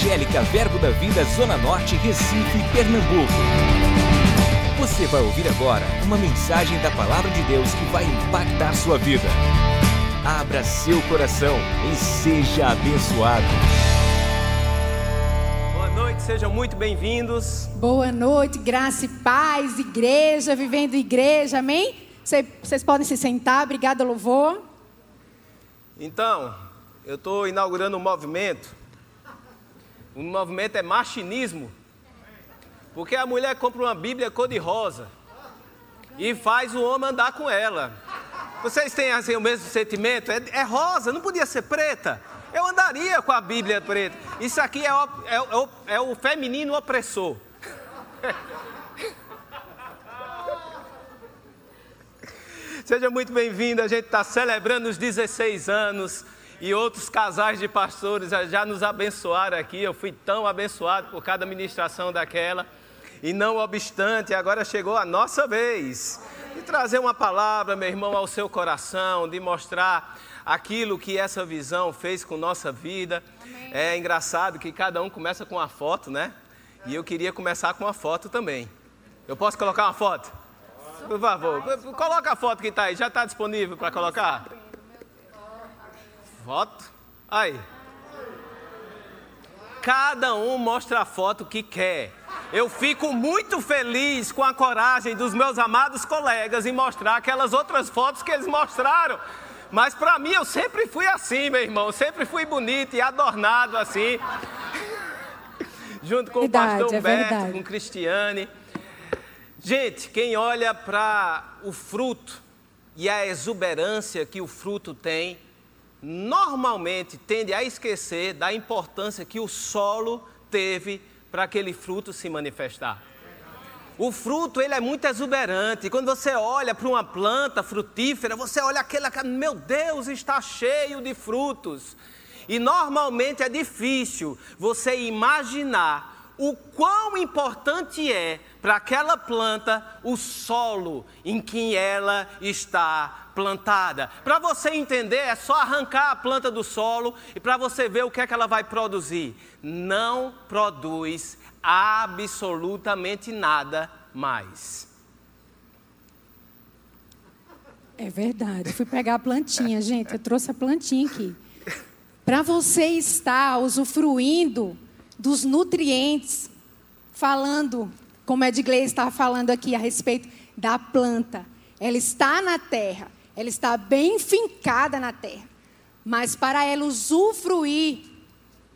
Evangélica Verbo da Vida Zona Norte, Recife, Pernambuco. Você vai ouvir agora uma mensagem da Palavra de Deus que vai impactar sua vida. Abra seu coração e seja abençoado. Boa noite, sejam muito bem-vindos. Boa noite, graça e paz, igreja, vivendo igreja, amém? Vocês podem se sentar, obrigada, louvor. Então, eu estou inaugurando um movimento. O movimento é machinismo. Porque a mulher compra uma Bíblia cor-de-rosa e faz o homem andar com ela. Vocês têm assim, o mesmo sentimento? É, é, rosa, não podia ser preta. Eu andaria com a Bíblia preta. Isso aqui é o, é, o, é o feminino opressor. Seja muito bem-vindo, a gente está celebrando os 16 anos e outros casais de pastores já nos abençoaram aqui. Eu fui tão abençoado por cada ministração daquela. E não obstante, agora chegou a nossa vez de trazer uma palavra, meu irmão, ao seu coração, de mostrar aquilo que essa visão fez com nossa vida. Amém. É engraçado que cada um começa com uma foto, né? E eu queria começar com uma foto também. Eu posso colocar uma foto? Por favor, coloca a foto que está aí. Já está disponível para colocar? Foto? Aí. Cada um mostra a foto que quer. Eu fico muito feliz com a coragem dos meus amados colegas em mostrar aquelas outras fotos que eles mostraram. Mas para mim eu sempre fui assim, meu irmão, sempre fui bonito e adornado assim. Junto com verdade, o pastor é Humberto, é com Cristiane. Gente, quem olha para o fruto e a exuberância que o fruto tem, normalmente tende a esquecer da importância que o solo teve para aquele fruto se manifestar. O fruto, ele é muito exuberante. Quando você olha para uma planta frutífera, você olha aquela, meu Deus, está cheio de frutos. E normalmente é difícil você imaginar o quão importante é para aquela planta o solo em que ela está plantada. Para você entender, é só arrancar a planta do solo e para você ver o que é que ela vai produzir. Não produz absolutamente nada mais. É verdade. Fui pegar a plantinha, gente. Eu trouxe a plantinha aqui. Para você estar usufruindo dos nutrientes, falando, como a Edgley está falando aqui a respeito da planta. Ela está na terra, ela está bem fincada na terra. Mas para ela usufruir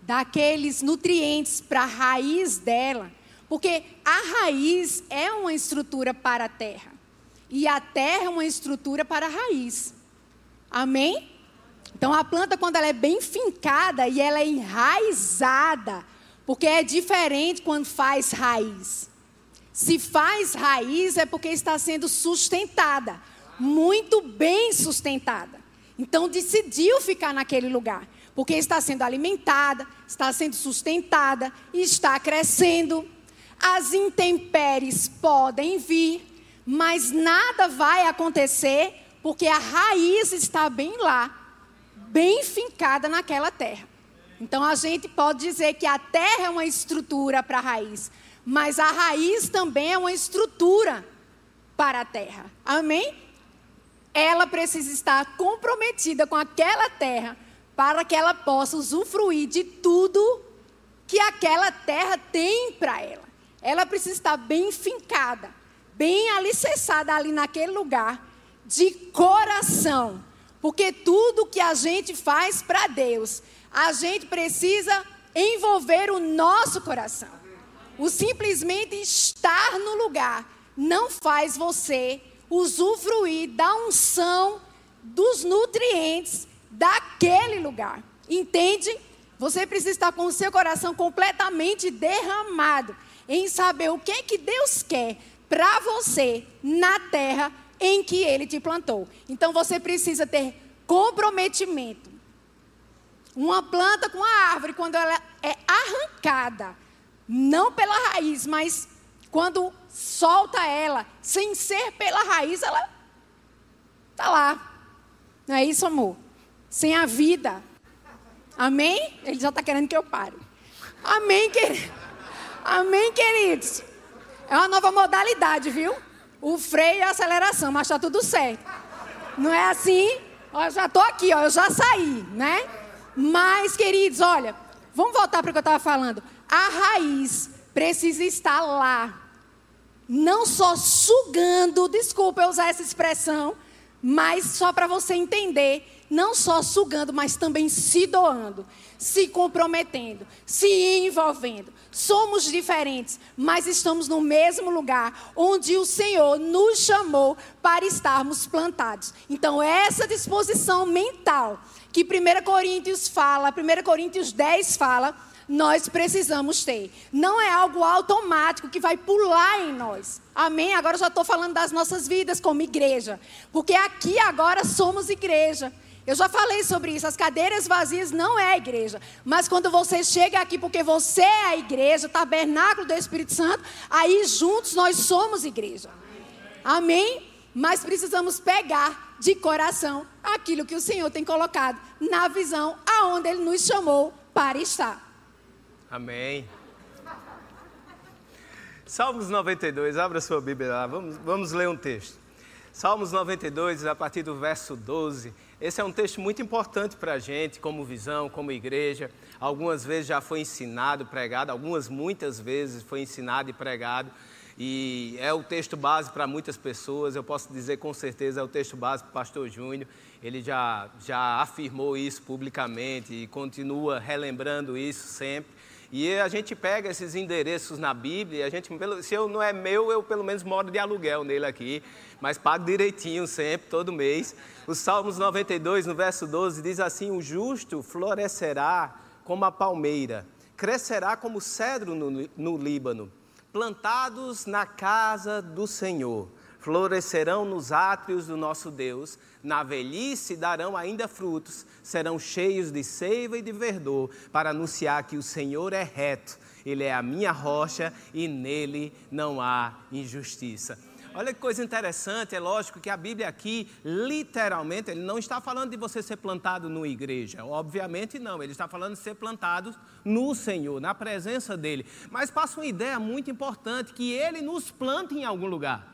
daqueles nutrientes para a raiz dela, porque a raiz é uma estrutura para a terra. E a terra é uma estrutura para a raiz. Amém? Então a planta, quando ela é bem fincada e ela é enraizada, porque é diferente quando faz raiz. Se faz raiz é porque está sendo sustentada, muito bem sustentada. Então decidiu ficar naquele lugar, porque está sendo alimentada, está sendo sustentada e está crescendo. As intempéries podem vir, mas nada vai acontecer porque a raiz está bem lá, bem fincada naquela terra. Então a gente pode dizer que a terra é uma estrutura para a raiz, mas a raiz também é uma estrutura para a terra. Amém? Ela precisa estar comprometida com aquela terra para que ela possa usufruir de tudo que aquela terra tem para ela. Ela precisa estar bem fincada, bem alicerçada ali naquele lugar, de coração. Porque tudo que a gente faz para Deus a gente precisa envolver o nosso coração. O simplesmente estar no lugar não faz você usufruir da unção dos nutrientes daquele lugar. Entende? Você precisa estar com o seu coração completamente derramado em saber o que é que Deus quer para você na terra em que ele te plantou. Então você precisa ter comprometimento uma planta com a árvore, quando ela é arrancada, não pela raiz, mas quando solta ela, sem ser pela raiz, ela está lá. Não é isso, amor? Sem a vida. Amém? Ele já está querendo que eu pare. Amém, queridos. Amém, queridos. É uma nova modalidade, viu? O freio e a aceleração, mas tá tudo certo. Não é assim? Eu já tô aqui, ó, eu já saí, né? Mas, queridos, olha, vamos voltar para o que eu estava falando. A raiz precisa estar lá. Não só sugando, desculpa eu usar essa expressão, mas só para você entender não só sugando, mas também se doando, se comprometendo, se envolvendo. Somos diferentes, mas estamos no mesmo lugar onde o Senhor nos chamou para estarmos plantados. Então, essa disposição mental que 1 Coríntios fala, 1 Coríntios 10 fala, nós precisamos ter. Não é algo automático que vai pular em nós. Amém? Agora eu já estou falando das nossas vidas como igreja. Porque aqui agora somos igreja. Eu já falei sobre isso. As cadeiras vazias não é a igreja. Mas quando você chega aqui porque você é a igreja, tabernáculo do Espírito Santo, aí juntos nós somos igreja. Amém? Mas precisamos pegar de coração aquilo que o Senhor tem colocado na visão aonde Ele nos chamou para estar. Amém. Salmos 92, abra sua Bíblia lá, vamos, vamos ler um texto. Salmos 92, a partir do verso 12. Esse é um texto muito importante para a gente, como visão, como igreja. Algumas vezes já foi ensinado, pregado, algumas muitas vezes foi ensinado e pregado. E é o texto base para muitas pessoas. Eu posso dizer com certeza é o texto base para o pastor Júnior. Ele já, já afirmou isso publicamente e continua relembrando isso sempre. E a gente pega esses endereços na Bíblia, a gente, se eu não é meu, eu pelo menos moro de aluguel nele aqui, mas pago direitinho sempre, todo mês. Os Salmos 92, no verso 12, diz assim: O justo florescerá como a palmeira, crescerá como cedro no, no Líbano, plantados na casa do Senhor florescerão nos átrios do nosso Deus, na velhice darão ainda frutos, serão cheios de seiva e de verdor, para anunciar que o Senhor é reto, Ele é a minha rocha e nele não há injustiça. Olha que coisa interessante, é lógico que a Bíblia aqui, literalmente, ele não está falando de você ser plantado numa igreja, obviamente não, ele está falando de ser plantado no Senhor, na presença dEle. Mas passa uma ideia muito importante, que Ele nos planta em algum lugar.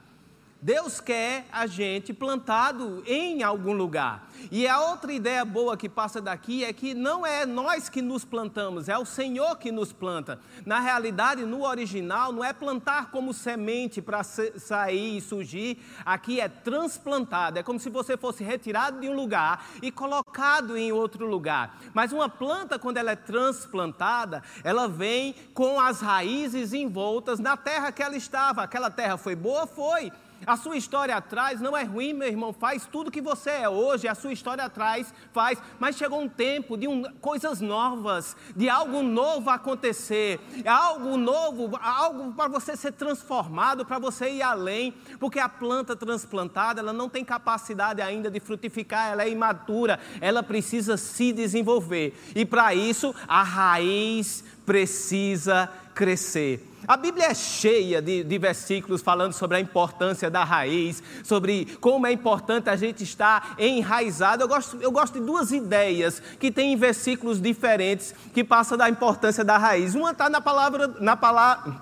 Deus quer a gente plantado em algum lugar. E a outra ideia boa que passa daqui é que não é nós que nos plantamos, é o Senhor que nos planta. Na realidade, no original, não é plantar como semente para sair e surgir, aqui é transplantado. É como se você fosse retirado de um lugar e colocado em outro lugar. Mas uma planta, quando ela é transplantada, ela vem com as raízes envoltas na terra que ela estava. Aquela terra foi boa? Foi. A sua história atrás não é ruim, meu irmão. Faz tudo que você é hoje, a sua história atrás faz. Mas chegou um tempo de um, coisas novas, de algo novo acontecer, algo novo, algo para você ser transformado, para você ir além. Porque a planta transplantada, ela não tem capacidade ainda de frutificar, ela é imatura, ela precisa se desenvolver. E para isso, a raiz precisa crescer. A Bíblia é cheia de, de, versículos falando sobre a importância da raiz, sobre como é importante a gente estar enraizado. Eu gosto, eu gosto de duas ideias que tem em versículos diferentes que passam da importância da raiz. Uma está na palavra, na palavra,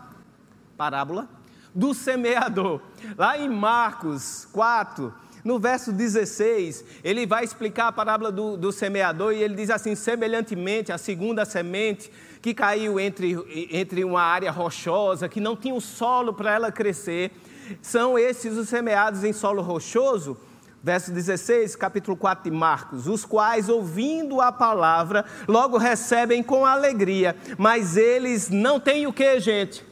parábola do semeador. Lá em Marcos 4, no verso 16, ele vai explicar a parábola do, do semeador e ele diz assim: semelhantemente, a segunda semente que caiu entre, entre uma área rochosa, que não tinha o solo para ela crescer, são esses os semeados em solo rochoso. Verso 16, capítulo 4 de Marcos, os quais, ouvindo a palavra, logo recebem com alegria, mas eles não têm o que, gente?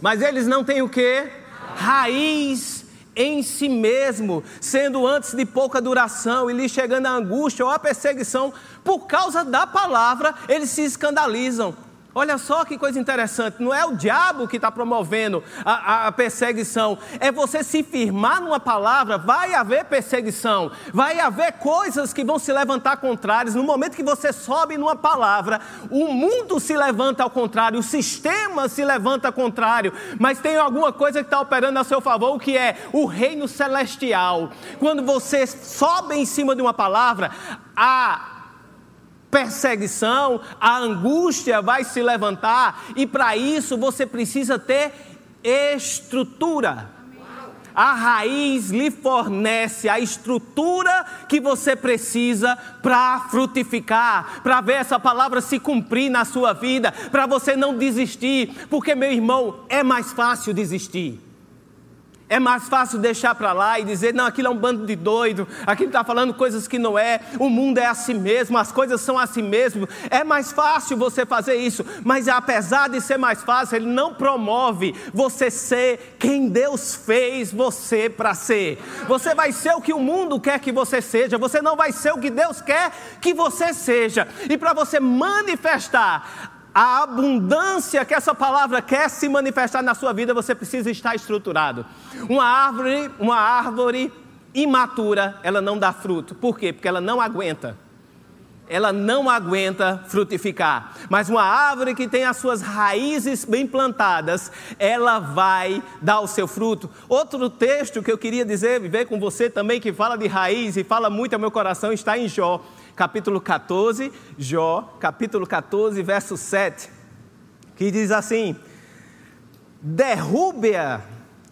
Mas eles não têm o que? Raiz em si mesmo, sendo antes de pouca duração, e lhe chegando a angústia ou a perseguição, por causa da palavra, eles se escandalizam. Olha só que coisa interessante, não é o diabo que está promovendo a, a, perseguição, é você se firmar numa palavra, vai haver perseguição, vai haver coisas que vão se levantar contrárias. No momento que você sobe numa palavra, o mundo se levanta ao contrário, o sistema se levanta ao contrário, mas tem alguma coisa que está operando a seu favor, que é o reino celestial. Quando você sobe em cima de uma palavra, a perseguição, a angústia vai se levantar, e para isso você precisa ter estrutura. A raiz lhe fornece a estrutura que você precisa para frutificar, para ver essa palavra se cumprir na sua vida, para você não desistir, porque, meu irmão, é mais fácil desistir. É mais fácil deixar para lá e dizer, não, aquilo é um bando de doido, aquilo está falando coisas que não é, o mundo é assim mesmo, as coisas são assim mesmo. É mais fácil você fazer isso, mas apesar de ser mais fácil, ele não promove você ser quem Deus fez você para ser. Você vai ser o que o mundo quer que você seja, você não vai ser o que Deus quer que você seja. E para você manifestar a abundância que essa palavra quer se manifestar na sua vida, você precisa estar estruturado. Uma árvore, uma árvore imatura, ela não dá fruto. Por quê? Porque ela não aguenta. Ela não aguenta frutificar. Mas uma árvore que tem as suas raízes bem plantadas, ela vai dar o seu fruto. Outro texto que eu queria dizer, viver com você também, que fala de raiz e fala muito ao meu coração, está em Jó capítulo 14, Jó, capítulo 14, verso 7, que diz assim: Derrube-a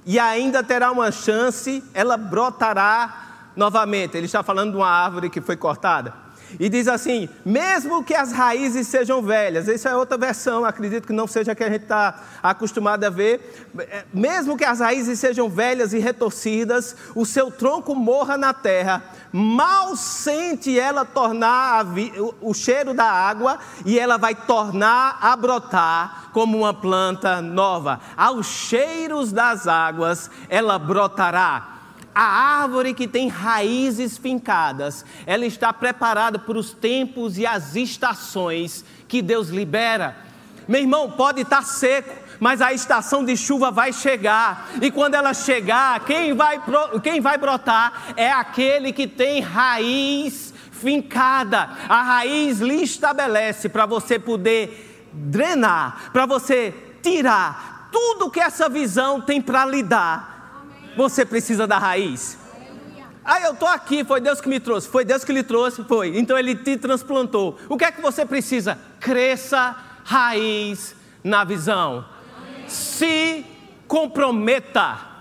e ainda terá uma chance, ela brotará novamente. Ele está falando de uma árvore que foi cortada. E diz assim: mesmo que as raízes sejam velhas, essa é outra versão, acredito que não seja a que a gente está acostumado a ver. É, mesmo que as raízes sejam velhas e retorcidas, o seu tronco morra na terra, mal sente ela tornar o cheiro da água e ela vai tornar a brotar como uma planta nova. Aos cheiros das águas ela brotará a árvore que tem raízes fincadas, ela está preparada para os tempos e as estações que Deus libera. Meu irmão, pode estar seco, mas a estação de chuva vai chegar, e quando ela chegar, quem vai, quem vai brotar é aquele que tem raiz fincada. A raiz lhe estabelece para você poder drenar, para você tirar tudo que essa visão tem para lhe dar você precisa da raiz. Ah, eu estou aqui, foi Deus que me trouxe. Foi Deus que lhe trouxe, foi. Então ele te transplantou. O que é que você precisa? Cresça raiz na visão. Se comprometa.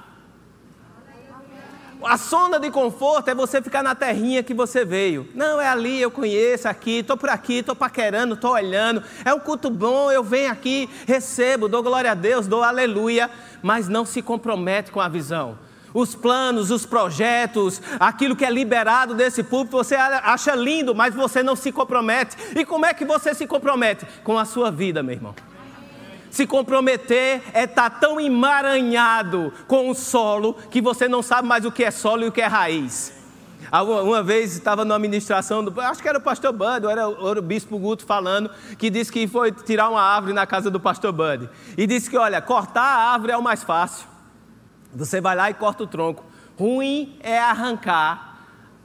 A zona de conforto é você ficar na terrinha que você veio. Não, é ali, eu conheço aqui, estou por aqui, estou paquerando, estou olhando. É um culto bom, eu venho aqui, recebo, dou glória a Deus, dou aleluia, mas não se compromete com a visão. Os planos, os projetos, aquilo que é liberado desse púlpito, você acha lindo, mas você não se compromete. E como é que você se compromete? Com a sua vida, meu irmão. Se comprometer é estar tá tão emaranhado com o solo que você não sabe mais o que é solo e o que é raiz. Uma vez estava numa administração, do, acho que era o pastor Bud, ou era, o bispo Guto falando, que disse que foi tirar uma árvore na casa do pastor Bud. E disse que, olha, cortar a árvore é o mais fácil. Você vai lá e corta o tronco. Ruim é arrancar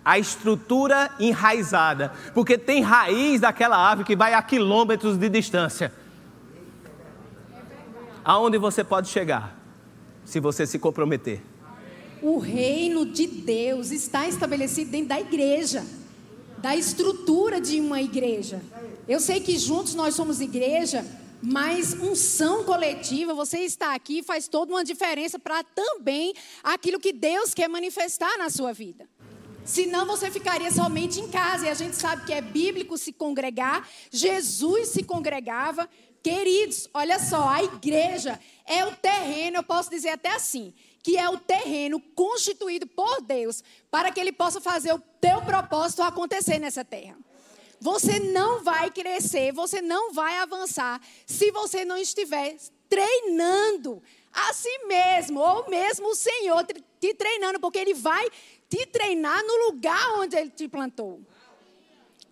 a estrutura enraizada, porque tem raiz daquela árvore que vai a quilômetros de distância aonde você pode chegar se você se comprometer. O reino de Deus está estabelecido dentro da igreja, da estrutura de uma igreja. Eu sei que juntos nós somos igreja, mas unção coletiva, você está aqui faz toda uma diferença para também aquilo que Deus quer manifestar na sua vida. Senão você ficaria somente em casa. E a gente sabe que é bíblico se congregar. Jesus se congregava. Queridos, olha só, a igreja é o terreno, eu posso dizer até assim, que é o terreno constituído por Deus para que Ele possa fazer o teu propósito acontecer nessa terra. Você não vai crescer, você não vai avançar se você não estiver treinando a si mesmo, ou mesmo o Senhor te treinando, porque Ele vai te treinar no lugar onde Ele te plantou.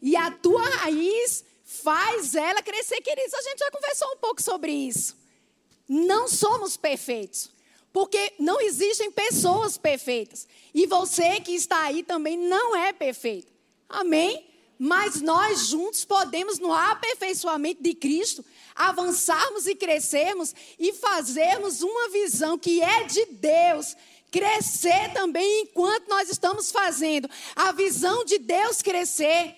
E a tua raiz faz ela crescer, queridos. A gente já conversou um pouco sobre isso. Não somos perfeitos, porque não existem pessoas perfeitas. E você que está aí também não é perfeito. Amém? Mas nós juntos podemos, no aperfeiçoamento de Cristo, avançarmos e crescermos e fazermos uma visão que é de Deus crescer também enquanto nós estamos fazendo a visão de Deus crescer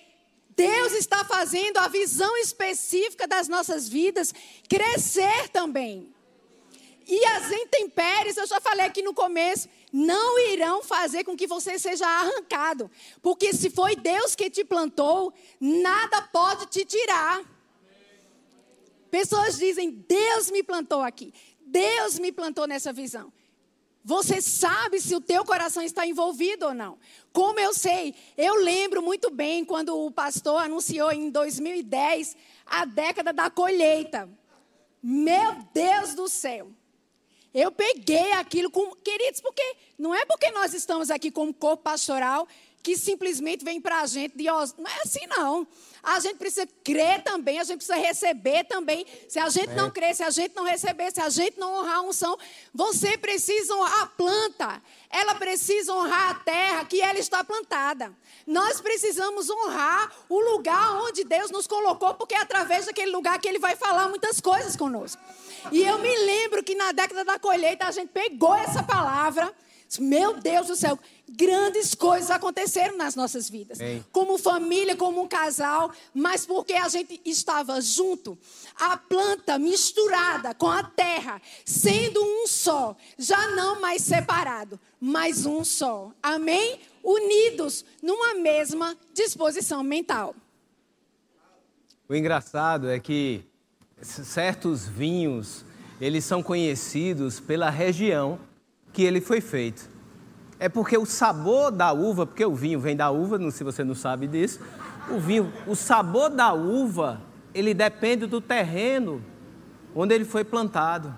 Deus está fazendo a visão específica das nossas vidas crescer também. E as intempéries, eu já falei aqui no começo, não irão fazer com que você seja arrancado. Porque se foi Deus que te plantou, nada pode te tirar. Pessoas dizem: Deus me plantou aqui. Deus me plantou nessa visão. Você sabe se o teu coração está envolvido ou não. Como eu sei? Eu lembro muito bem quando o pastor anunciou em 2010 a década da colheita. Meu Deus do céu. Eu peguei aquilo com. Queridos, porque não é porque nós estamos aqui como corpo pastoral que simplesmente vem para a gente de. Não é assim, não. A gente precisa crer também, a gente precisa receber também. Se a gente é. não crer, se a gente não receber, se a gente não honrar a unção, você precisa honrar a planta. Ela precisa honrar a terra que ela está plantada. Nós precisamos honrar o lugar onde Deus nos colocou, porque é através daquele lugar que Ele vai falar muitas coisas conosco. E eu me lembro que na década da colheita a gente pegou essa palavra. Meu Deus do céu, grandes coisas aconteceram nas nossas vidas. Ei. Como família, como um casal, mas porque a gente estava junto. A planta misturada com a terra, sendo um só, já não mais separado, mas um só. Amém? Unidos numa mesma disposição mental. O engraçado é que certos vinhos, eles são conhecidos pela região que ele foi feito. É porque o sabor da uva, porque o vinho vem da uva, não se você não sabe disso, o vinho, o sabor da uva, ele depende do terreno onde ele foi plantado.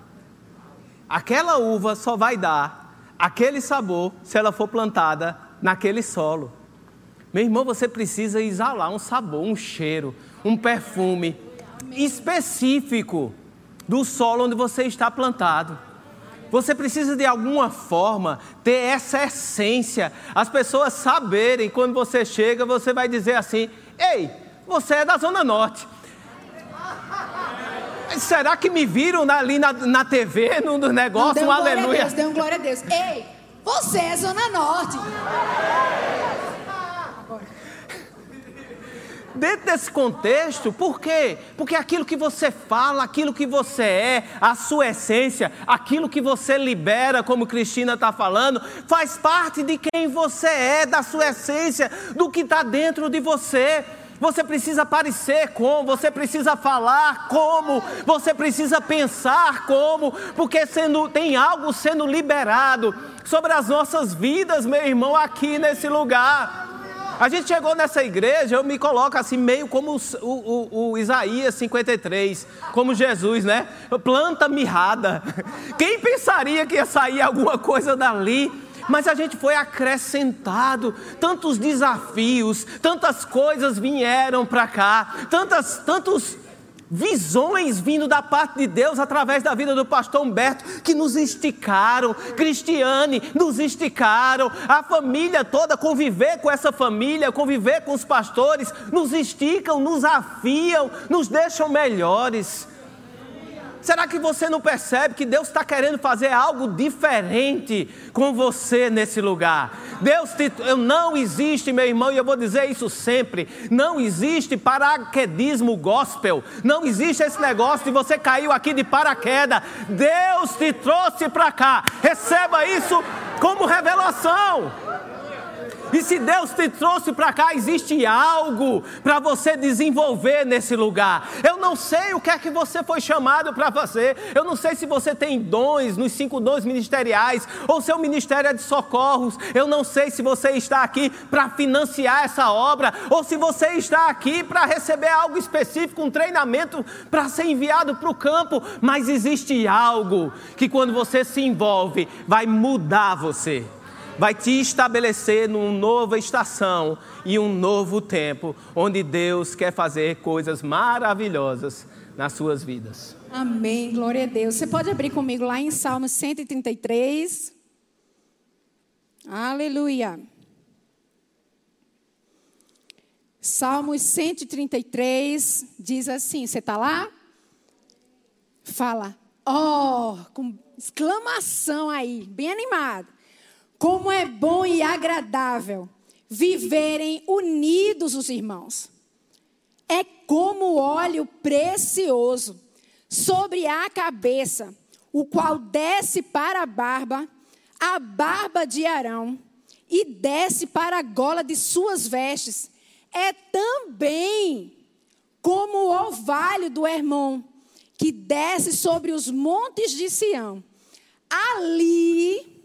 Aquela uva só vai dar aquele sabor se ela for plantada naquele solo. Meu irmão, você precisa exalar um sabor, um cheiro, um perfume específico do solo onde você está plantado. Você precisa de alguma forma ter essa essência. As pessoas saberem quando você chega, você vai dizer assim: Ei, você é da Zona Norte. Será que me viram ali na, na TV, no negócio? Um aleluia. Deus, dê um glória a Deus. Ei, você é Zona Norte. Dentro desse contexto, por quê? Porque aquilo que você fala, aquilo que você é, a sua essência, aquilo que você libera, como Cristina está falando, faz parte de quem você é, da sua essência, do que está dentro de você. Você precisa parecer como, você precisa falar como, você precisa pensar como, porque sendo, tem algo sendo liberado sobre as nossas vidas, meu irmão, aqui nesse lugar. A gente chegou nessa igreja, eu me coloco assim, meio como o, o, o Isaías 53, como Jesus, né? Planta mirrada. Quem pensaria que ia sair alguma coisa dali? mas a gente foi acrescentado, tantos desafios, tantas coisas vieram para cá, tantas, tantos visões vindo da parte de Deus através da vida do pastor Humberto que nos esticaram, Cristiane nos esticaram, a família toda conviver com essa família, conviver com os pastores, nos esticam, nos afiam, nos deixam melhores. Será que você não percebe que Deus está querendo fazer algo diferente com você nesse lugar? Deus te, não existe, meu irmão, e eu vou dizer isso sempre: não existe paraquedismo gospel, não existe esse negócio de você caiu aqui de paraquedas. Deus te trouxe para cá, receba isso como revelação. E se Deus te trouxe para cá, existe algo para você desenvolver nesse lugar. Eu não sei o que é que você foi chamado para fazer. Eu não sei se você tem dons nos cinco dons ministeriais ou seu ministério é de socorros. Eu não sei se você está aqui para financiar essa obra ou se você está aqui para receber algo específico, um treinamento para ser enviado para o campo. Mas existe algo que quando você se envolve vai mudar você vai te estabelecer numa nova estação e um novo tempo, onde Deus quer fazer coisas maravilhosas nas suas vidas. Amém, glória a Deus. Você pode abrir comigo lá em Salmo 133. Aleluia. Salmos 133 diz assim: você está lá? Fala, ó, oh, com exclamação aí, bem animado. Como é bom e agradável viverem unidos os irmãos. é como óleo precioso sobre a cabeça, o qual desce para a barba, a barba de Arão, e desce para a gola de suas vestes. É também como o orvalho do Hermon, que desce sobre os montes de Sião. Ali,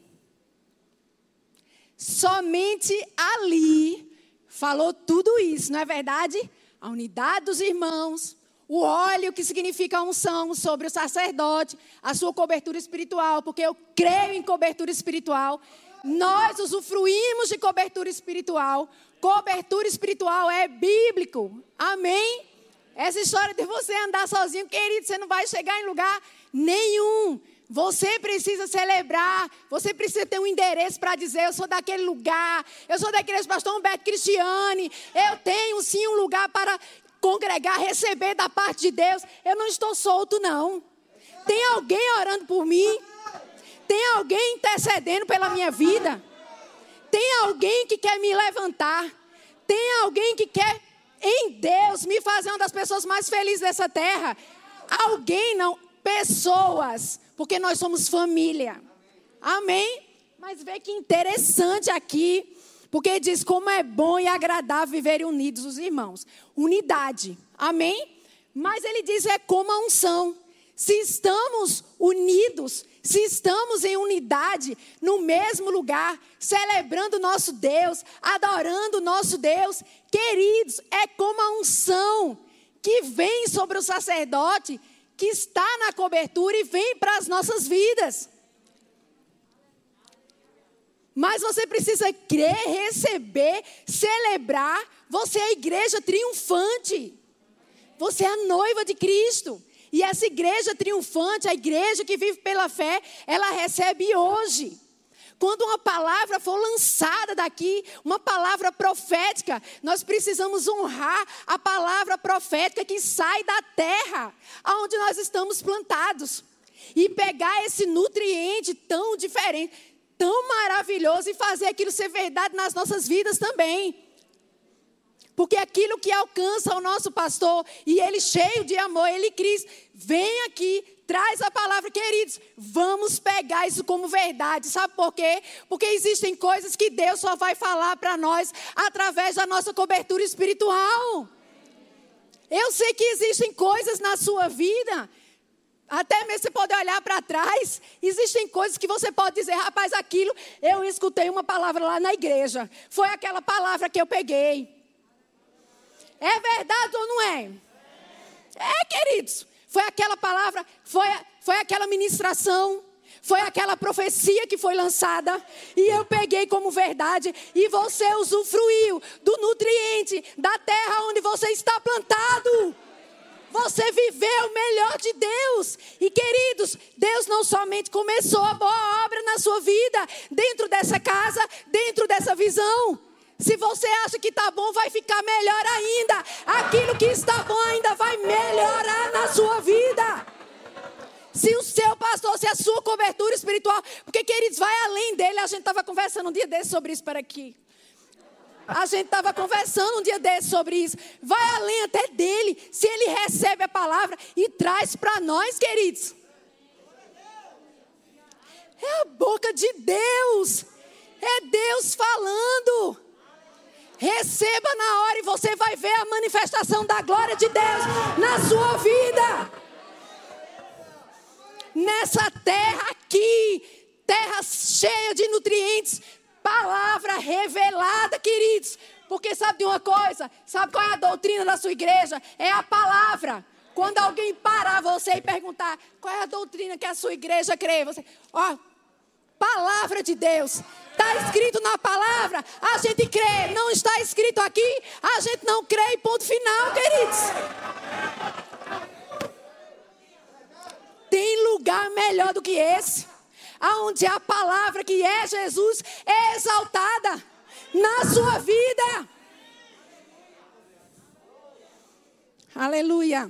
somente ali, falou tudo isso, não é verdade? A unidade dos irmãos, o óleo que significa unção sobre o sacerdote, a sua cobertura espiritual, porque eu creio em cobertura espiritual. Nós usufruímos de cobertura espiritual. Cobertura espiritual é bíblico. Amém? Essa história de você andar sozinho, querido, você não vai chegar em lugar nenhum. Você precisa celebrar, você precisa ter um endereço para dizer: eu sou daquele lugar, eu sou da igreja pastor Humberto Cristiane, eu tenho sim um lugar para congregar, receber da parte de Deus. Eu não estou solto, não. Tem alguém orando por mim? Tem alguém intercedendo pela minha vida? Tem alguém que quer me levantar? Tem alguém que quer, em Deus, me fazer uma das pessoas mais felizes dessa terra? Alguém não, pessoas, porque nós somos família. Amém? Mas vê que interessante aqui porque diz como é bom e agradável viverem unidos os irmãos. Unidade. Amém? Mas ele diz é como a unção. Se estamos unidos, se estamos em unidade, no mesmo lugar, celebrando nosso Deus, adorando nosso Deus, queridos, é como a unção que vem sobre o sacerdote, que está na cobertura e vem para as nossas vidas. Mas você precisa crer, receber, celebrar. Você é a igreja triunfante. Você é a noiva de Cristo. E essa igreja triunfante, a igreja que vive pela fé, ela recebe hoje. Quando uma palavra for lançada daqui, uma palavra profética, nós precisamos honrar a palavra profética que sai da terra, aonde nós estamos plantados. E pegar esse nutriente tão diferente tão maravilhoso e fazer aquilo ser verdade nas nossas vidas também. Porque aquilo que alcança o nosso pastor, e ele cheio de amor, ele Cristo, vem aqui, traz a palavra, queridos, vamos pegar isso como verdade. Sabe por quê? Porque existem coisas que Deus só vai falar para nós através da nossa cobertura espiritual. Eu sei que existem coisas na sua vida até mesmo você pode olhar para trás, existem coisas que você pode dizer, rapaz, aquilo eu escutei uma palavra lá na igreja. Foi aquela palavra que eu peguei. É verdade ou não é? É, queridos. Foi aquela palavra, foi, foi aquela ministração, foi aquela profecia que foi lançada e eu peguei como verdade e você usufruiu do nutriente da terra onde você está plantado. Você viveu o melhor de Deus. E queridos, Deus não somente começou a boa obra na sua vida, dentro dessa casa, dentro dessa visão. Se você acha que está bom, vai ficar melhor ainda. Aquilo que está bom ainda vai melhorar na sua vida. Se o seu pastor, se a sua cobertura espiritual, porque queridos, vai além dele. A gente estava conversando um dia desse sobre isso para aqui. A gente estava conversando um dia desse sobre isso. Vai além até dele, se ele recebe a palavra e traz para nós, queridos. É a boca de Deus. É Deus falando. Receba na hora e você vai ver a manifestação da glória de Deus na sua vida. Nessa terra aqui, terra cheia de nutrientes, Palavra revelada, queridos. Porque sabe de uma coisa? Sabe qual é a doutrina da sua igreja? É a palavra. Quando alguém parar você e perguntar qual é a doutrina que a sua igreja crê, você, ó, palavra de Deus. Está escrito na palavra, a gente crê. Não está escrito aqui, a gente não crê. E ponto final, queridos. Tem lugar melhor do que esse aonde a palavra que é Jesus é exaltada na sua vida. Aleluia.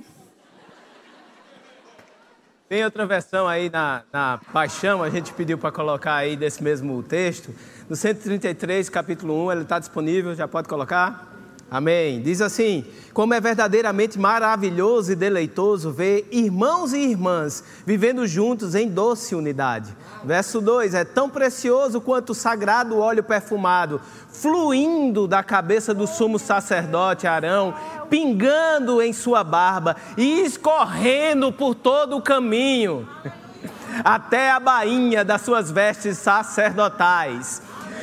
Tem outra versão aí na, na Paixão, a gente pediu para colocar aí desse mesmo texto. No 133, capítulo 1, ele está disponível, já pode colocar? Amém. Diz assim: como é verdadeiramente maravilhoso e deleitoso ver irmãos e irmãs vivendo juntos em doce unidade. Verso 2: É tão precioso quanto o sagrado óleo perfumado, fluindo da cabeça do sumo sacerdote Arão, pingando em sua barba e escorrendo por todo o caminho, até a bainha das suas vestes sacerdotais.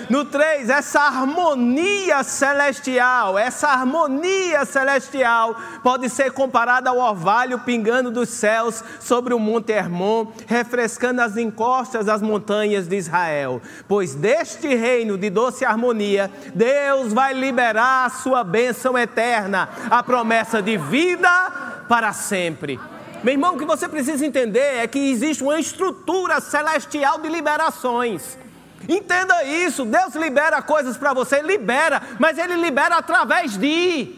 No 3, essa harmonia celestial, essa harmonia celestial pode ser comparada ao orvalho pingando dos céus sobre o Monte Hermon, refrescando as encostas das montanhas de Israel. Pois deste reino de doce harmonia, Deus vai liberar a sua bênção eterna, a promessa de vida para sempre. Meu irmão, o que você precisa entender é que existe uma estrutura celestial de liberações. Entenda isso, Deus libera coisas para você, libera, mas Ele libera através de.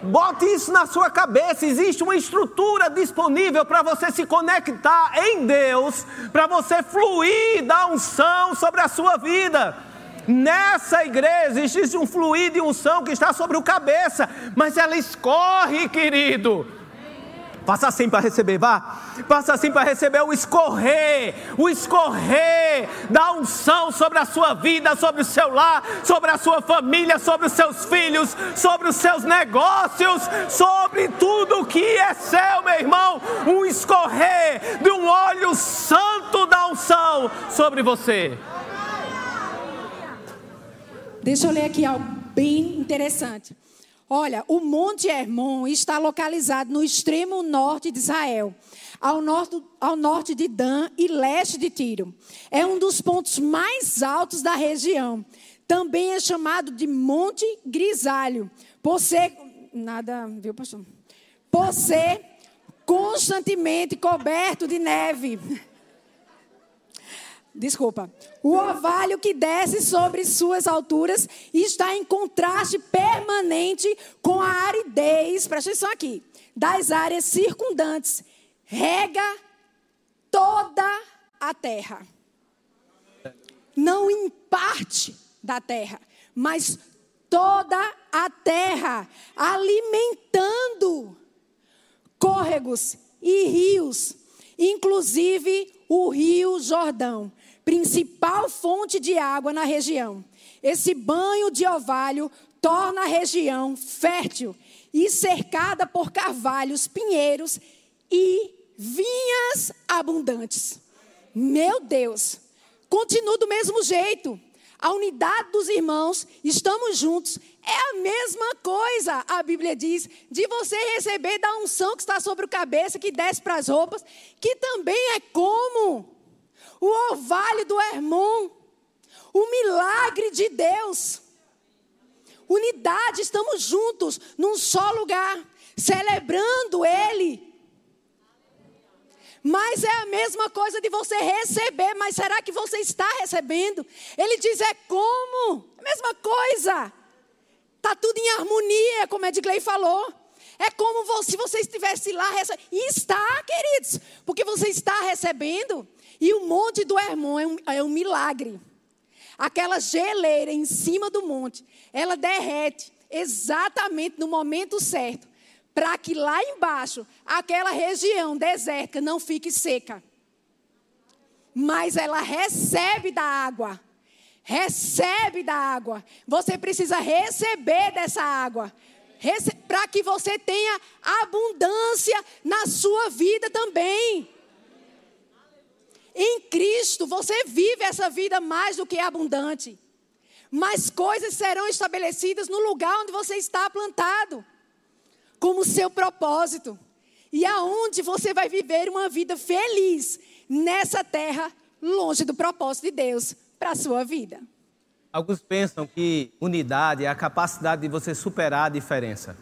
Bote isso na sua cabeça. Existe uma estrutura disponível para você se conectar em Deus, para você fluir da unção sobre a sua vida. Nessa igreja existe um fluir de unção que está sobre o cabeça, mas ela escorre, querido Passa assim para receber, vá. Passa assim para receber o escorrer, o escorrer da unção sobre a sua vida, sobre o seu lar, sobre a sua família, sobre os seus filhos, sobre os seus negócios, sobre tudo que é seu, meu irmão. Um escorrer de um óleo santo da unção sobre você. Deixa eu ler aqui algo bem interessante. Olha, o Monte Hermon está localizado no extremo norte de Israel, ao norte, ao norte de Dan e leste de Tiro. É um dos pontos mais altos da região. Também é chamado de Monte Grisalho, por ser nada, viu, pastor? Por ser constantemente coberto de neve. Desculpa. O orvalho que desce sobre suas alturas está em contraste permanente com a aridez, presta atenção aqui, das áreas circundantes. Rega toda a terra. Não em parte da terra, mas toda a terra, alimentando córregos e rios, inclusive o rio Jordão principal fonte de água na região. Esse banho de orvalho torna a região fértil e cercada por carvalhos, pinheiros e vinhas abundantes. Meu Deus! Continua do mesmo jeito. A unidade dos irmãos, estamos juntos, é a mesma coisa, a Bíblia diz, de você receber da unção que está sobre a cabeça, que desce para as roupas, que também é como o orvalho do Hermon, o milagre de Deus. Unidade, estamos juntos num só lugar, celebrando Ele. Mas é a mesma coisa de você receber, mas será que você está recebendo? Ele diz: é como? A mesma coisa. Está tudo em harmonia, como Edgley falou. É como se você estivesse lá recebendo. E está, queridos, porque você está recebendo. E o monte do Hermon é um, é um milagre. Aquela geleira em cima do monte, ela derrete exatamente no momento certo, para que lá embaixo, aquela região desértica não fique seca. Mas ela recebe da água. Recebe da água. Você precisa receber dessa água. Para que você tenha abundância na sua vida também. Em Cristo você vive essa vida mais do que abundante. Mas coisas serão estabelecidas no lugar onde você está plantado, como seu propósito. E aonde você vai viver uma vida feliz nessa terra, longe do propósito de Deus para a sua vida. Alguns pensam que unidade é a capacidade de você superar a diferença.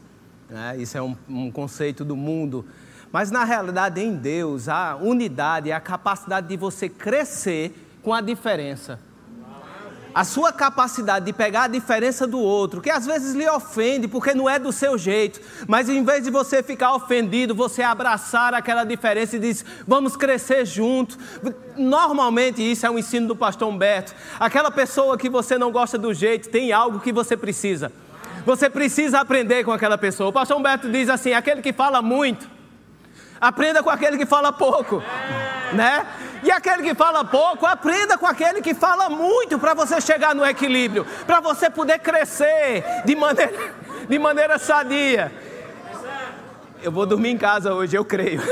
Né? Isso é um, um conceito do mundo mas na realidade, em Deus, a unidade é a capacidade de você crescer com a diferença. A sua capacidade de pegar a diferença do outro, que às vezes lhe ofende porque não é do seu jeito, mas em vez de você ficar ofendido, você abraçar aquela diferença e diz: vamos crescer junto. Normalmente isso é um ensino do pastor Humberto. Aquela pessoa que você não gosta do jeito tem algo que você precisa Você precisa aprender com aquela pessoa. O pastor Humberto diz assim: aquele que fala muito, aprenda com aquele que fala pouco, né? E aquele que fala pouco, aprenda com aquele que fala muito para você chegar no equilíbrio, para você poder crescer de maneira, de maneira sadia. Eu vou dormir em casa hoje, eu creio.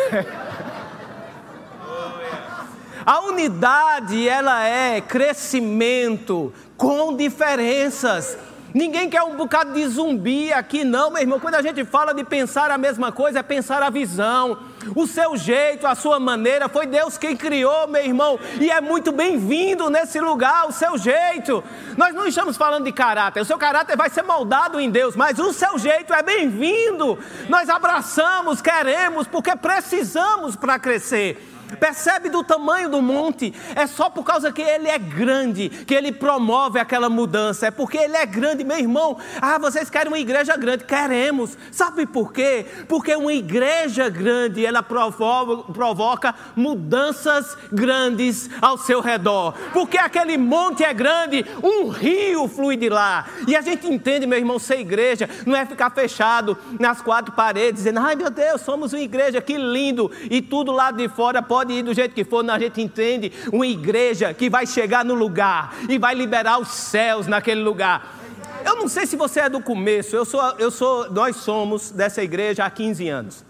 A unidade, ela é crescimento com diferenças. Ninguém quer um bocado de zumbi aqui, não, meu irmão. Quando a gente fala de pensar a mesma coisa, é pensar a visão. O seu jeito, a sua maneira, foi Deus quem criou, meu irmão. E é muito bem-vindo nesse lugar, o seu jeito. Nós não estamos falando de caráter. O seu caráter vai ser moldado em Deus, mas o seu jeito é bem-vindo. Nós abraçamos, queremos, porque precisamos para crescer. Percebe do tamanho do monte? É só por causa que ele é grande que ele promove aquela mudança. É porque ele é grande, meu irmão. Ah, vocês querem uma igreja grande? Queremos. Sabe por quê? Porque uma igreja grande ela provoca, provoca mudanças grandes ao seu redor. Porque aquele monte é grande, um rio flui de lá. E a gente entende, meu irmão, ser igreja não é ficar fechado nas quatro paredes dizendo: "Ai, meu Deus, somos uma igreja que lindo" e tudo lá de fora pode pode ir do jeito que for, a gente entende uma igreja que vai chegar no lugar e vai liberar os céus naquele lugar. Eu não sei se você é do começo, eu sou, eu sou, nós somos dessa igreja há 15 anos.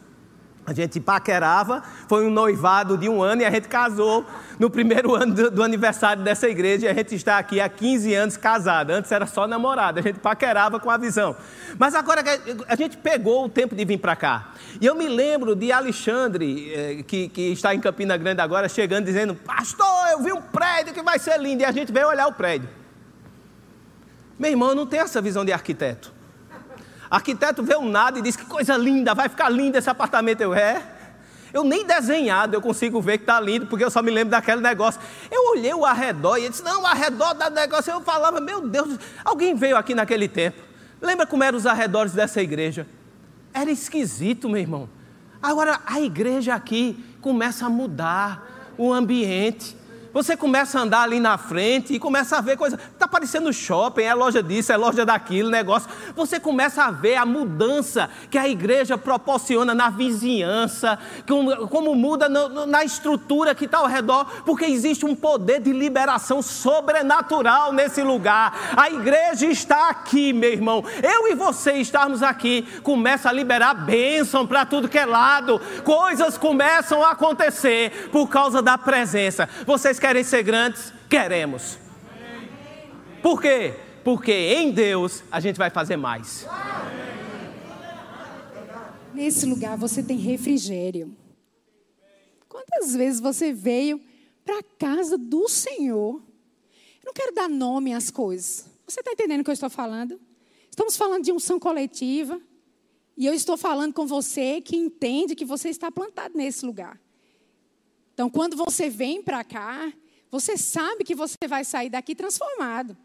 A gente paquerava, foi um noivado de um ano e a gente casou no primeiro ano do, do, aniversário dessa igreja. E a gente está aqui há 15 anos casado. Antes era só namorado, a gente paquerava com a visão. Mas agora a gente pegou o tempo de vir para cá. E eu me lembro de Alexandre, eh, que, que está em Campina Grande agora, chegando dizendo: Pastor, eu vi um prédio que vai ser lindo. E a gente veio olhar o prédio. Meu irmão, eu não tenho essa visão de arquiteto. Arquiteto vê um nada e diz que coisa linda, vai ficar lindo esse apartamento. Eu é. Eu nem desenhado eu consigo ver que está lindo, porque eu só me lembro daquele negócio. Eu olhei o arredor e disse: Não, o arredor da negócio. Eu falava: Meu Deus, alguém veio aqui naquele tempo. Lembra como eram os arredores dessa igreja? Era esquisito, meu irmão. Agora a igreja aqui começa a mudar o ambiente. Você começa a andar ali na frente e começa a ver coisa. Está parecendo shopping, é loja disso, é loja daquilo, negócio. Você começa a ver a mudança que a igreja proporciona na vizinhança, como, como muda no, na estrutura que está ao redor, porque existe um poder de liberação sobrenatural nesse lugar. A igreja está aqui, meu irmão. Eu e você estarmos aqui, começa a liberar bênção para tudo que é lado. Coisas começam a acontecer por causa da presença. Vocês querem ser grandes? Queremos. Por quê? Porque em Deus a gente vai fazer mais. Nesse lugar você tem refrigério. Quantas vezes você veio para a casa do Senhor? Eu não quero dar nome às coisas. Você está entendendo o que eu estou falando? Estamos falando de unção coletiva. E eu estou falando com você que entende que você está plantado nesse lugar. Então, quando você vem para cá, você sabe que você vai sair daqui transformado.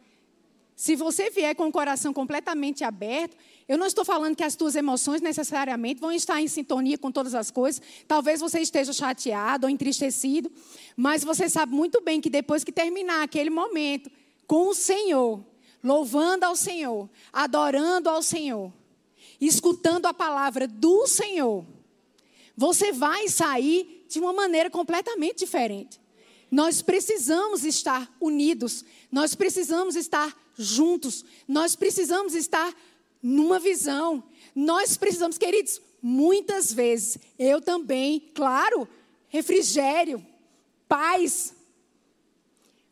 Se você vier com o coração completamente aberto, eu não estou falando que as tuas emoções necessariamente vão estar em sintonia com todas as coisas. Talvez você esteja chateado ou entristecido, mas você sabe muito bem que depois que terminar aquele momento com o Senhor, louvando ao Senhor, adorando ao Senhor, escutando a palavra do Senhor, você vai sair de uma maneira completamente diferente. Nós precisamos estar unidos, nós precisamos estar juntos, nós precisamos estar numa visão. Nós precisamos, queridos, muitas vezes, eu também, claro, refrigério, paz.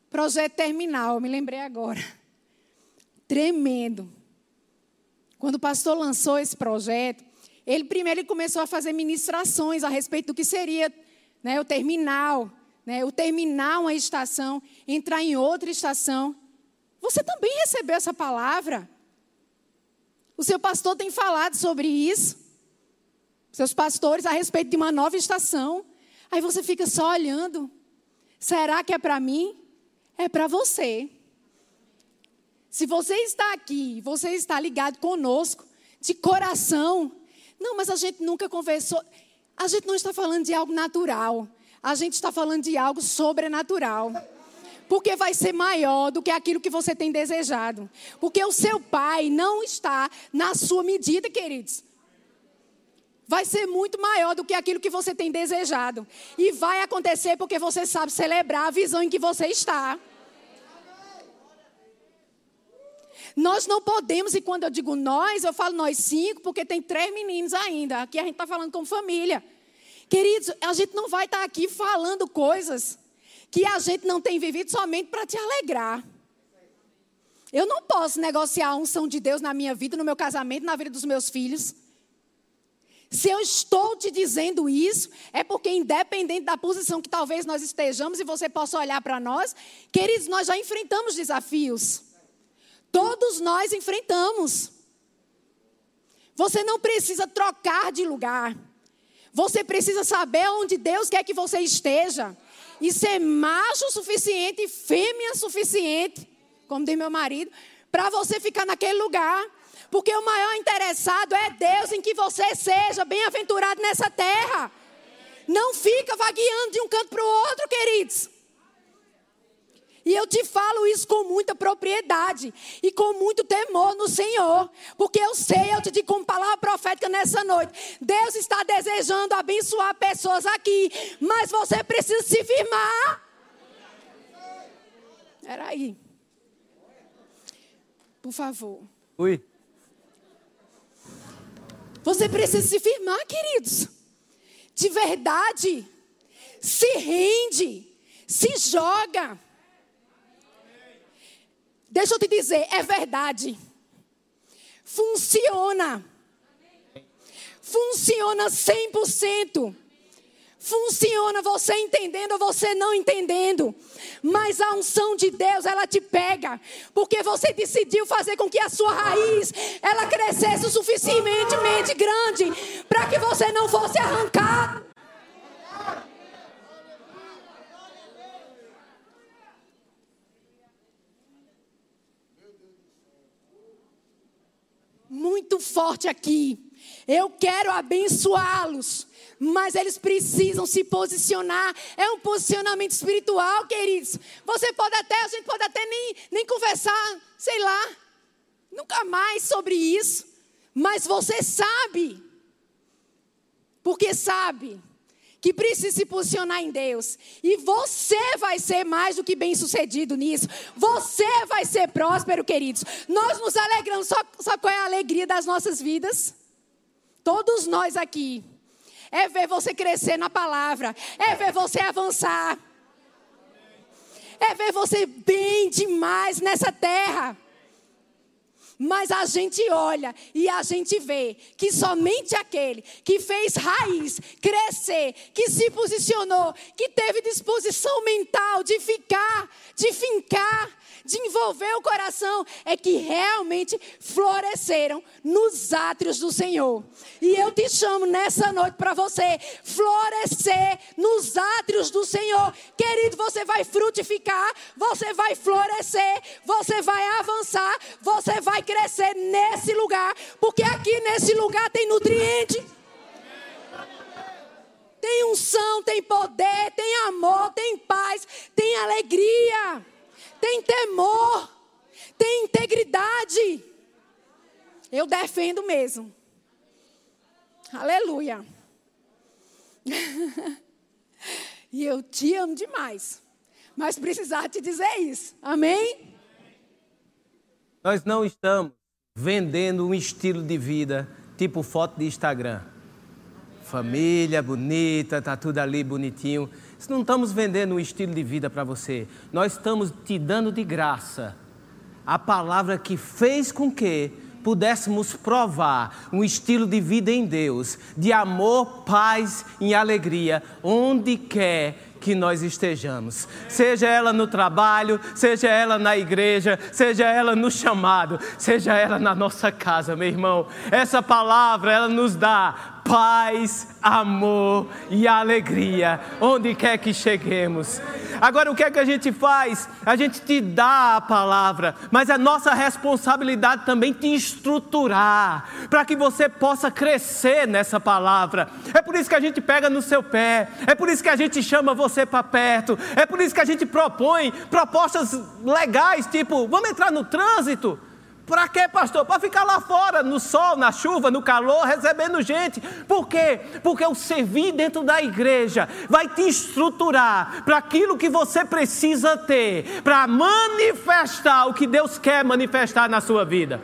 Projeto terminal, me lembrei agora. Tremendo. Quando o pastor lançou esse projeto, ele primeiro ele começou a fazer ministrações a respeito do que seria né, o terminal, né, o terminar uma estação, entrar em outra estação. Você também recebeu essa palavra? O seu pastor tem falado sobre isso? Seus pastores a respeito de uma nova estação. Aí você fica só olhando. Será que é para mim? É para você. Se você está aqui, você está ligado conosco, de coração. Não, mas a gente nunca conversou. A gente não está falando de algo natural, a gente está falando de algo sobrenatural. Porque vai ser maior do que aquilo que você tem desejado. Porque o seu pai não está na sua medida, queridos. Vai ser muito maior do que aquilo que você tem desejado. E vai acontecer porque você sabe celebrar a visão em que você está. Nós não podemos, e quando eu digo nós, eu falo nós cinco, porque tem três meninos ainda. Aqui a gente está falando com família. Queridos, a gente não vai estar tá aqui falando coisas que a gente não tem vivido somente para te alegrar. Eu não posso negociar a unção de Deus na minha vida, no meu casamento, na vida dos meus filhos. Se eu estou te dizendo isso, é porque, independente da posição que talvez nós estejamos e você possa olhar para nós, queridos, nós já enfrentamos desafios. Todos nós enfrentamos. Você não precisa trocar de lugar. Você precisa saber onde Deus quer que você esteja. E ser macho o suficiente e fêmea suficiente, como diz meu marido, para você ficar naquele lugar. Porque o maior interessado é Deus em que você seja bem-aventurado nessa terra. Não fica vagueando de um canto para o outro, queridos. E eu te falo isso com muita propriedade e com muito temor no Senhor. Porque eu sei, eu te digo como palavra profética nessa noite. Deus está desejando abençoar pessoas aqui. Mas você precisa se firmar. Era aí. Por favor. Oi. Você precisa se firmar, queridos. De verdade. Se rende. Se joga. Deixa eu te dizer, é verdade. Funciona. Funciona 100%. Funciona você entendendo ou você não entendendo. Mas a unção de Deus, ela te pega. Porque você decidiu fazer com que a sua raiz, ela crescesse o suficientemente grande. Para que você não fosse arrancado. Muito forte aqui. Eu quero abençoá-los, mas eles precisam se posicionar. É um posicionamento espiritual, queridos. Você pode até, a gente pode até nem, nem conversar, sei lá, nunca mais sobre isso. Mas você sabe, porque sabe que precisa se posicionar em Deus. E você vai ser mais do que bem sucedido nisso. Você vai ser próspero, queridos. Nós nos alegramos. Só, só qual é a alegria das nossas vidas? Todos nós aqui. É ver você crescer na palavra. É ver você avançar. É ver você bem demais nessa terra. Mas a gente olha e a gente vê que somente aquele que fez raiz crescer, que se posicionou, que teve disposição mental de ficar, de fincar, de envolver o coração, é que realmente floresceram nos átrios do Senhor. E eu te chamo nessa noite para você florescer nos átrios do Senhor. Querido, você vai frutificar, você vai florescer, você vai avançar, você vai crescer nesse lugar, porque aqui nesse lugar tem nutriente. Tem unção, tem poder, tem amor, tem paz, tem alegria tem temor, tem integridade. Eu defendo mesmo. Aleluia. e eu te amo demais. Mas precisar te dizer isso. Amém? Nós não estamos vendendo um estilo de vida tipo foto de Instagram. Família bonita, tá tudo ali bonitinho. Não estamos vendendo um estilo de vida para você. Nós estamos te dando de graça a palavra que fez com que pudéssemos provar um estilo de vida em Deus, de amor, paz e alegria, onde quer que nós estejamos. Seja ela no trabalho, seja ela na igreja, seja ela no chamado, seja ela na nossa casa, meu irmão. Essa palavra, ela nos dá paz, amor e alegria, onde quer que cheguemos. Agora, o que é que a gente faz? A gente te dá a palavra, mas é nossa responsabilidade também te estruturar, para que você possa crescer nessa palavra. É por isso que a gente pega no seu pé, é por isso que a gente chama você para perto, é por isso que a gente propõe propostas legais, tipo, vamos entrar no trânsito. Para quê, pastor? Para ficar lá fora, no sol, na chuva, no calor, recebendo gente. Por quê? Porque o servir dentro da igreja vai te estruturar para aquilo que você precisa ter, para manifestar o que Deus quer manifestar na sua vida.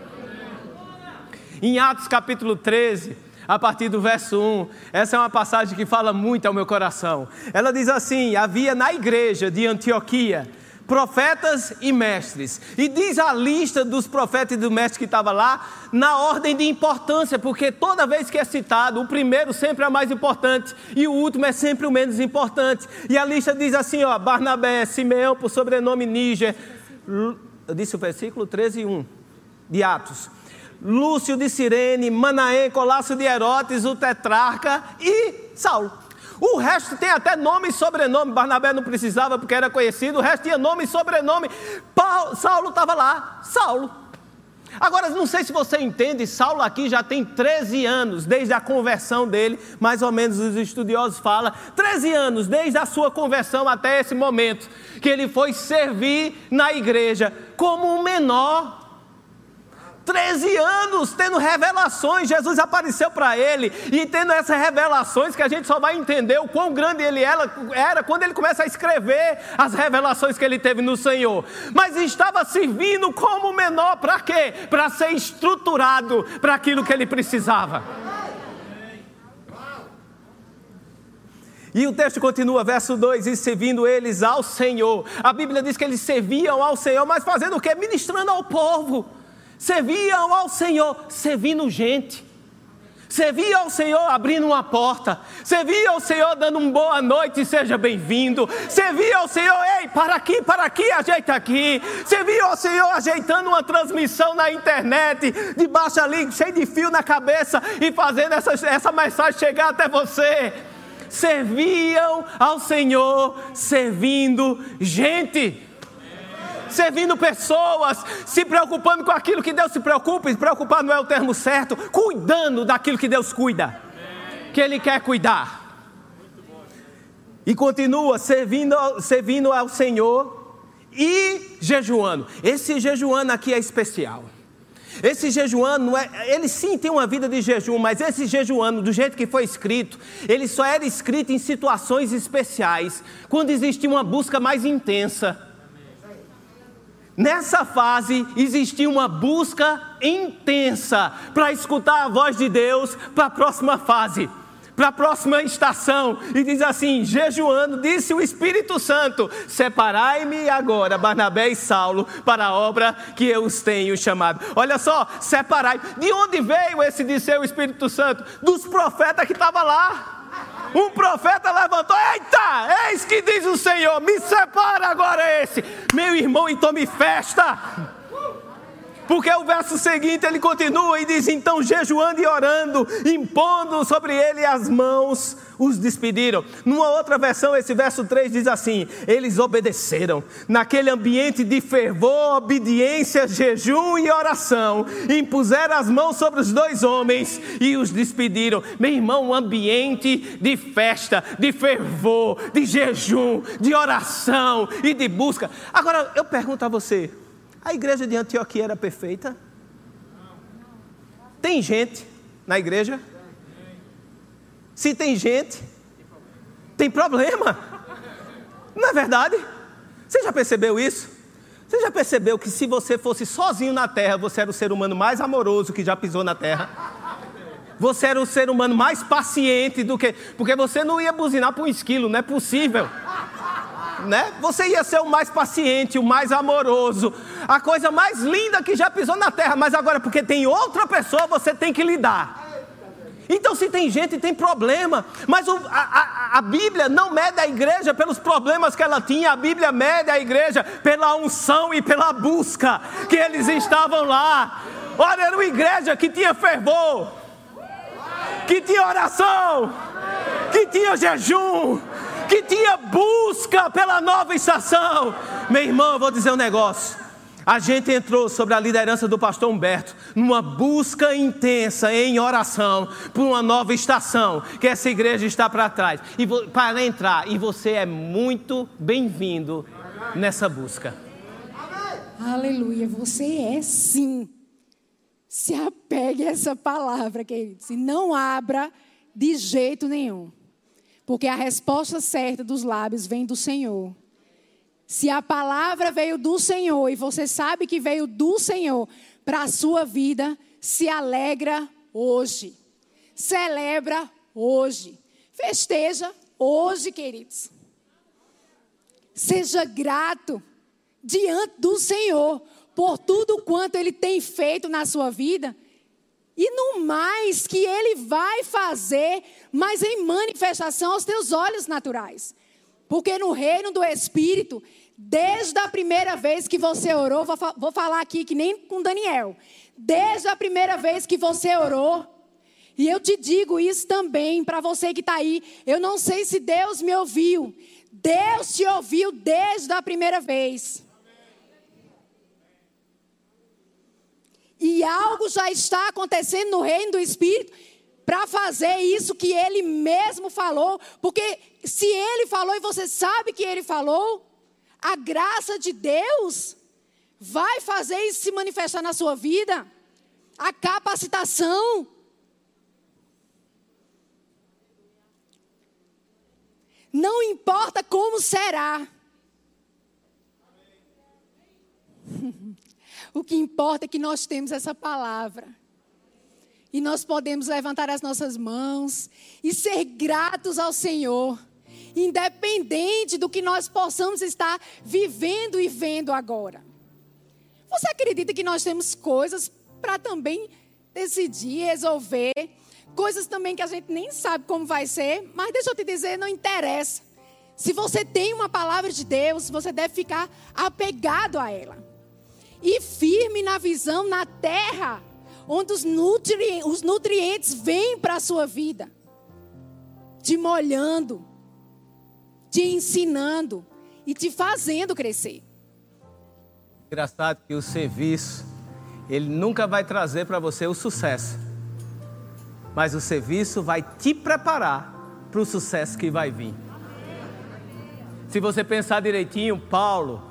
Em Atos capítulo 13, a partir do verso 1. Essa é uma passagem que fala muito ao meu coração. Ela diz assim: Havia na igreja de Antioquia profetas e mestres. E diz a lista dos profetas e do mestre que estava lá, na ordem de importância, porque toda vez que é citado, o primeiro sempre é o mais importante e o último é sempre o menos importante. E a lista diz assim: ó, Barnabé, Simeão, por sobrenome Níger. Eu disse o versículo 13, 1 de Atos. Lúcio de Cirene, Manaém, Colácio de Herotes, o tetrarca e Saulo. O resto tem até nome e sobrenome. Barnabé não precisava porque era conhecido. O resto tinha nome e sobrenome. Paulo, Saulo estava lá. Saulo. Agora, não sei se você entende, Saulo aqui já tem 13 anos, desde a conversão dele, mais ou menos os estudiosos falam, 13 anos, desde a sua conversão até esse momento, que ele foi servir na igreja como um menor 13 anos tendo revelações, Jesus apareceu para ele e tendo essas revelações que a gente só vai entender o quão grande ele era quando ele começa a escrever as revelações que ele teve no Senhor. Mas estava servindo como menor para quê? Para ser estruturado para aquilo que ele precisava. E o texto continua, verso 2: E servindo eles ao Senhor. A Bíblia diz que eles serviam ao Senhor, mas fazendo o que? Ministrando ao povo serviam ao Senhor servindo gente. Servia ao Senhor abrindo uma porta. Servia ao Senhor dando um boa noite seja bem-vindo. Servia ao Senhor, ei, para aqui, para aqui, ajeita aqui. Servia ao Senhor ajeitando uma transmissão na internet, debaixo ali, cheio de fio na cabeça e fazendo essa, essa mensagem chegar até você. Serviam ao Senhor servindo gente servindo pessoas, se preocupando com aquilo que Deus se preocupa, e preocupar não é o termo certo, cuidando daquilo que Deus cuida, que Ele quer cuidar. E continua servindo, servindo ao Senhor e jejuando. Esse jejuando aqui é especial. Esse jejuando, é, ele sim tem uma vida de jejum, mas esse jejuando, do jeito que foi escrito, ele só era escrito em situações especiais, quando existia uma busca mais intensa. Nessa fase existia uma busca intensa para escutar a voz de Deus para a próxima fase, para a próxima estação. E diz assim: jejuando, disse o Espírito Santo: Separai-me agora, Barnabé e Saulo, para a obra que eu os tenho chamado. Olha só, separai. De onde veio esse de seu Espírito Santo? Dos profetas que estavam lá. Um profeta levantou: Eita, eis que diz o Senhor: Me separa agora esse, meu irmão, e tome festa. Porque o verso seguinte ele continua e diz: Então, jejuando e orando, impondo sobre ele as mãos, os despediram. Numa outra versão, esse verso 3 diz assim: Eles obedeceram. Naquele ambiente de fervor, obediência, jejum e oração, impuseram as mãos sobre os dois homens e os despediram. Meu irmão, um ambiente de festa, de fervor, de jejum, de oração e de busca. Agora, eu pergunto a você: a igreja de Antioquia era perfeita? Tem gente na igreja? Se tem gente, tem problema. Não é verdade? Você já percebeu isso? Você já percebeu que se você fosse sozinho na terra, você era o ser humano mais amoroso que já pisou na terra? Você era o ser humano mais paciente do que. Porque você não ia buzinar para um esquilo, não é possível né? Você ia ser o mais paciente, o mais amoroso, a coisa mais linda que já pisou na terra, mas agora porque tem outra pessoa, você tem que lidar. Então, se tem gente, tem problema. Mas o, a, a, a, Bíblia não mede a igreja pelos problemas que ela tinha, a Bíblia mede a igreja pela unção e pela busca que eles estavam lá. Olha, era uma igreja que tinha fervor. que tinha oração, que tinha jejum, que tinha busca pela nova estação. Meu irmão, eu vou dizer um negócio. A gente entrou sobre a liderança do pastor Humberto numa busca intensa em oração por uma nova estação que essa igreja está para trás e para entrar e você é muito bem-vindo nessa busca. Aleluia, você é sim. Se apegue a essa palavra, queridos, e não abra de jeito nenhum. Porque a resposta certa dos lábios vem do Senhor. Se a palavra veio do Senhor e você sabe que veio do Senhor para a sua vida, se alegra hoje. Celebra hoje. Festeja hoje, queridos. Seja grato diante do Senhor por tudo quanto Ele tem feito na sua vida e no mais que Ele vai fazer, mas em manifestação aos teus olhos naturais. Porque no reino do Espírito, desde a primeira vez que você orou, vou, falar aqui que nem com Daniel, desde a primeira vez que você orou, e eu te digo isso também para você que está aí, eu não sei se Deus me ouviu, Deus te ouviu desde a primeira vez. E algo já está acontecendo no reino do Espírito para fazer isso que ele mesmo falou. Porque se ele falou e você sabe que ele falou, a graça de Deus vai fazer isso se manifestar na sua vida. A capacitação. Não importa como será. O que importa é que nós temos essa palavra. E nós podemos levantar as nossas mãos e ser gratos ao Senhor, independente do que nós possamos estar vivendo e vendo agora. Você acredita que nós temos coisas para também decidir, resolver, coisas também que a gente nem sabe como vai ser, mas deixa eu te dizer, não interessa. Se você tem uma palavra de Deus, você deve ficar apegado a ela e firme na visão na terra, onde os, nutri os nutrientes vêm para a sua vida, te molhando, te ensinando e te fazendo crescer. Engraçado que o serviço, ele nunca vai trazer para você o sucesso, mas o serviço vai te preparar para o sucesso que vai vir. Se você pensar direitinho, Paulo,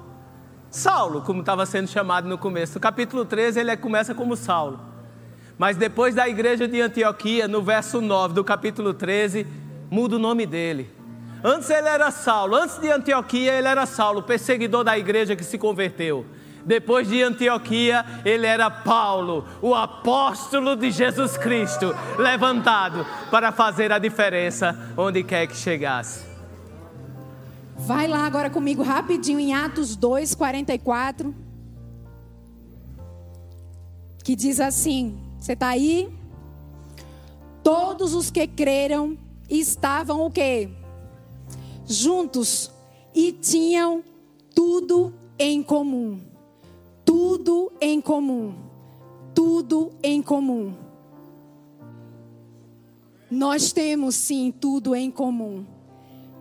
Saulo, como estava sendo chamado no começo. No capítulo 13, ele começa como Saulo. Mas depois da igreja de Antioquia, no verso 9 do capítulo 13, muda o nome dele. Antes ele era Saulo, antes de Antioquia ele era Saulo, perseguidor da igreja que se converteu. Depois de Antioquia, ele era Paulo, o apóstolo de Jesus Cristo, levantado para fazer a diferença onde quer que chegasse. Vai lá agora comigo rapidinho em Atos 2, 44. Que diz assim: Você está aí? Todos os que creram estavam o quê? Juntos e tinham tudo em comum. Tudo em comum. Tudo em comum. Nós temos sim tudo em comum.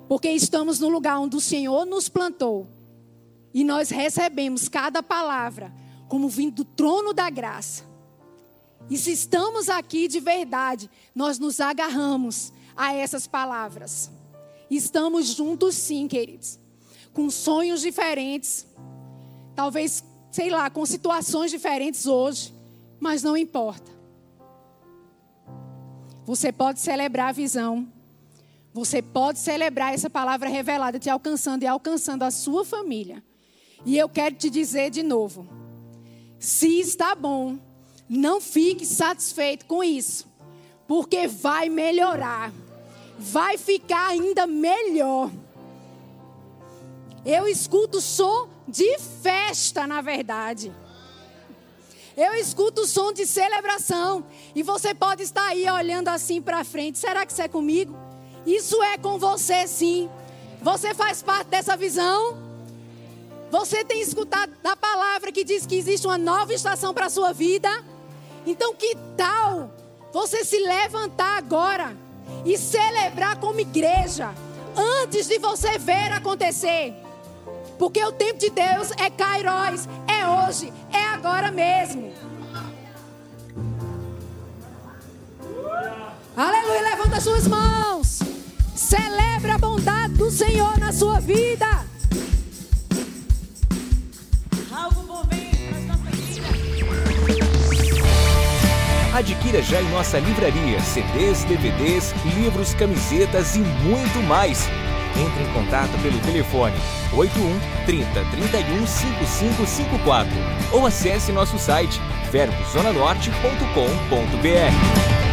Porque estamos no lugar onde o Senhor nos plantou. E nós recebemos cada palavra como vindo do trono da graça. E se estamos aqui de verdade, nós nos agarramos a essas palavras. Estamos juntos sim, queridos. Com sonhos diferentes. Talvez, sei lá, com situações diferentes hoje. Mas não importa. Você pode celebrar a visão você pode celebrar essa palavra revelada te alcançando e alcançando a sua família. E eu quero te dizer de novo: se está bom, não fique satisfeito com isso, porque vai melhorar, vai ficar ainda melhor. Eu escuto som de festa, na verdade. Eu escuto o som de celebração. E você pode estar aí olhando assim para frente. Será que isso é comigo? Isso é com você, sim. Você faz parte dessa visão. Você tem escutado da palavra que diz que existe uma nova estação para a sua vida. Então, que tal você se levantar agora e celebrar como igreja, antes de você ver acontecer. Porque o tempo de Deus é Kairos, é hoje, é agora mesmo. Aleluia, levanta suas mãos. Celebra a bondade do Senhor na sua vida. Algo Adquira já em nossa livraria CDs, DVDs, livros, camisetas e muito mais. Entre em contato pelo telefone 81 30 31 5554 ou acesse nosso site verbozonanorte.com.br.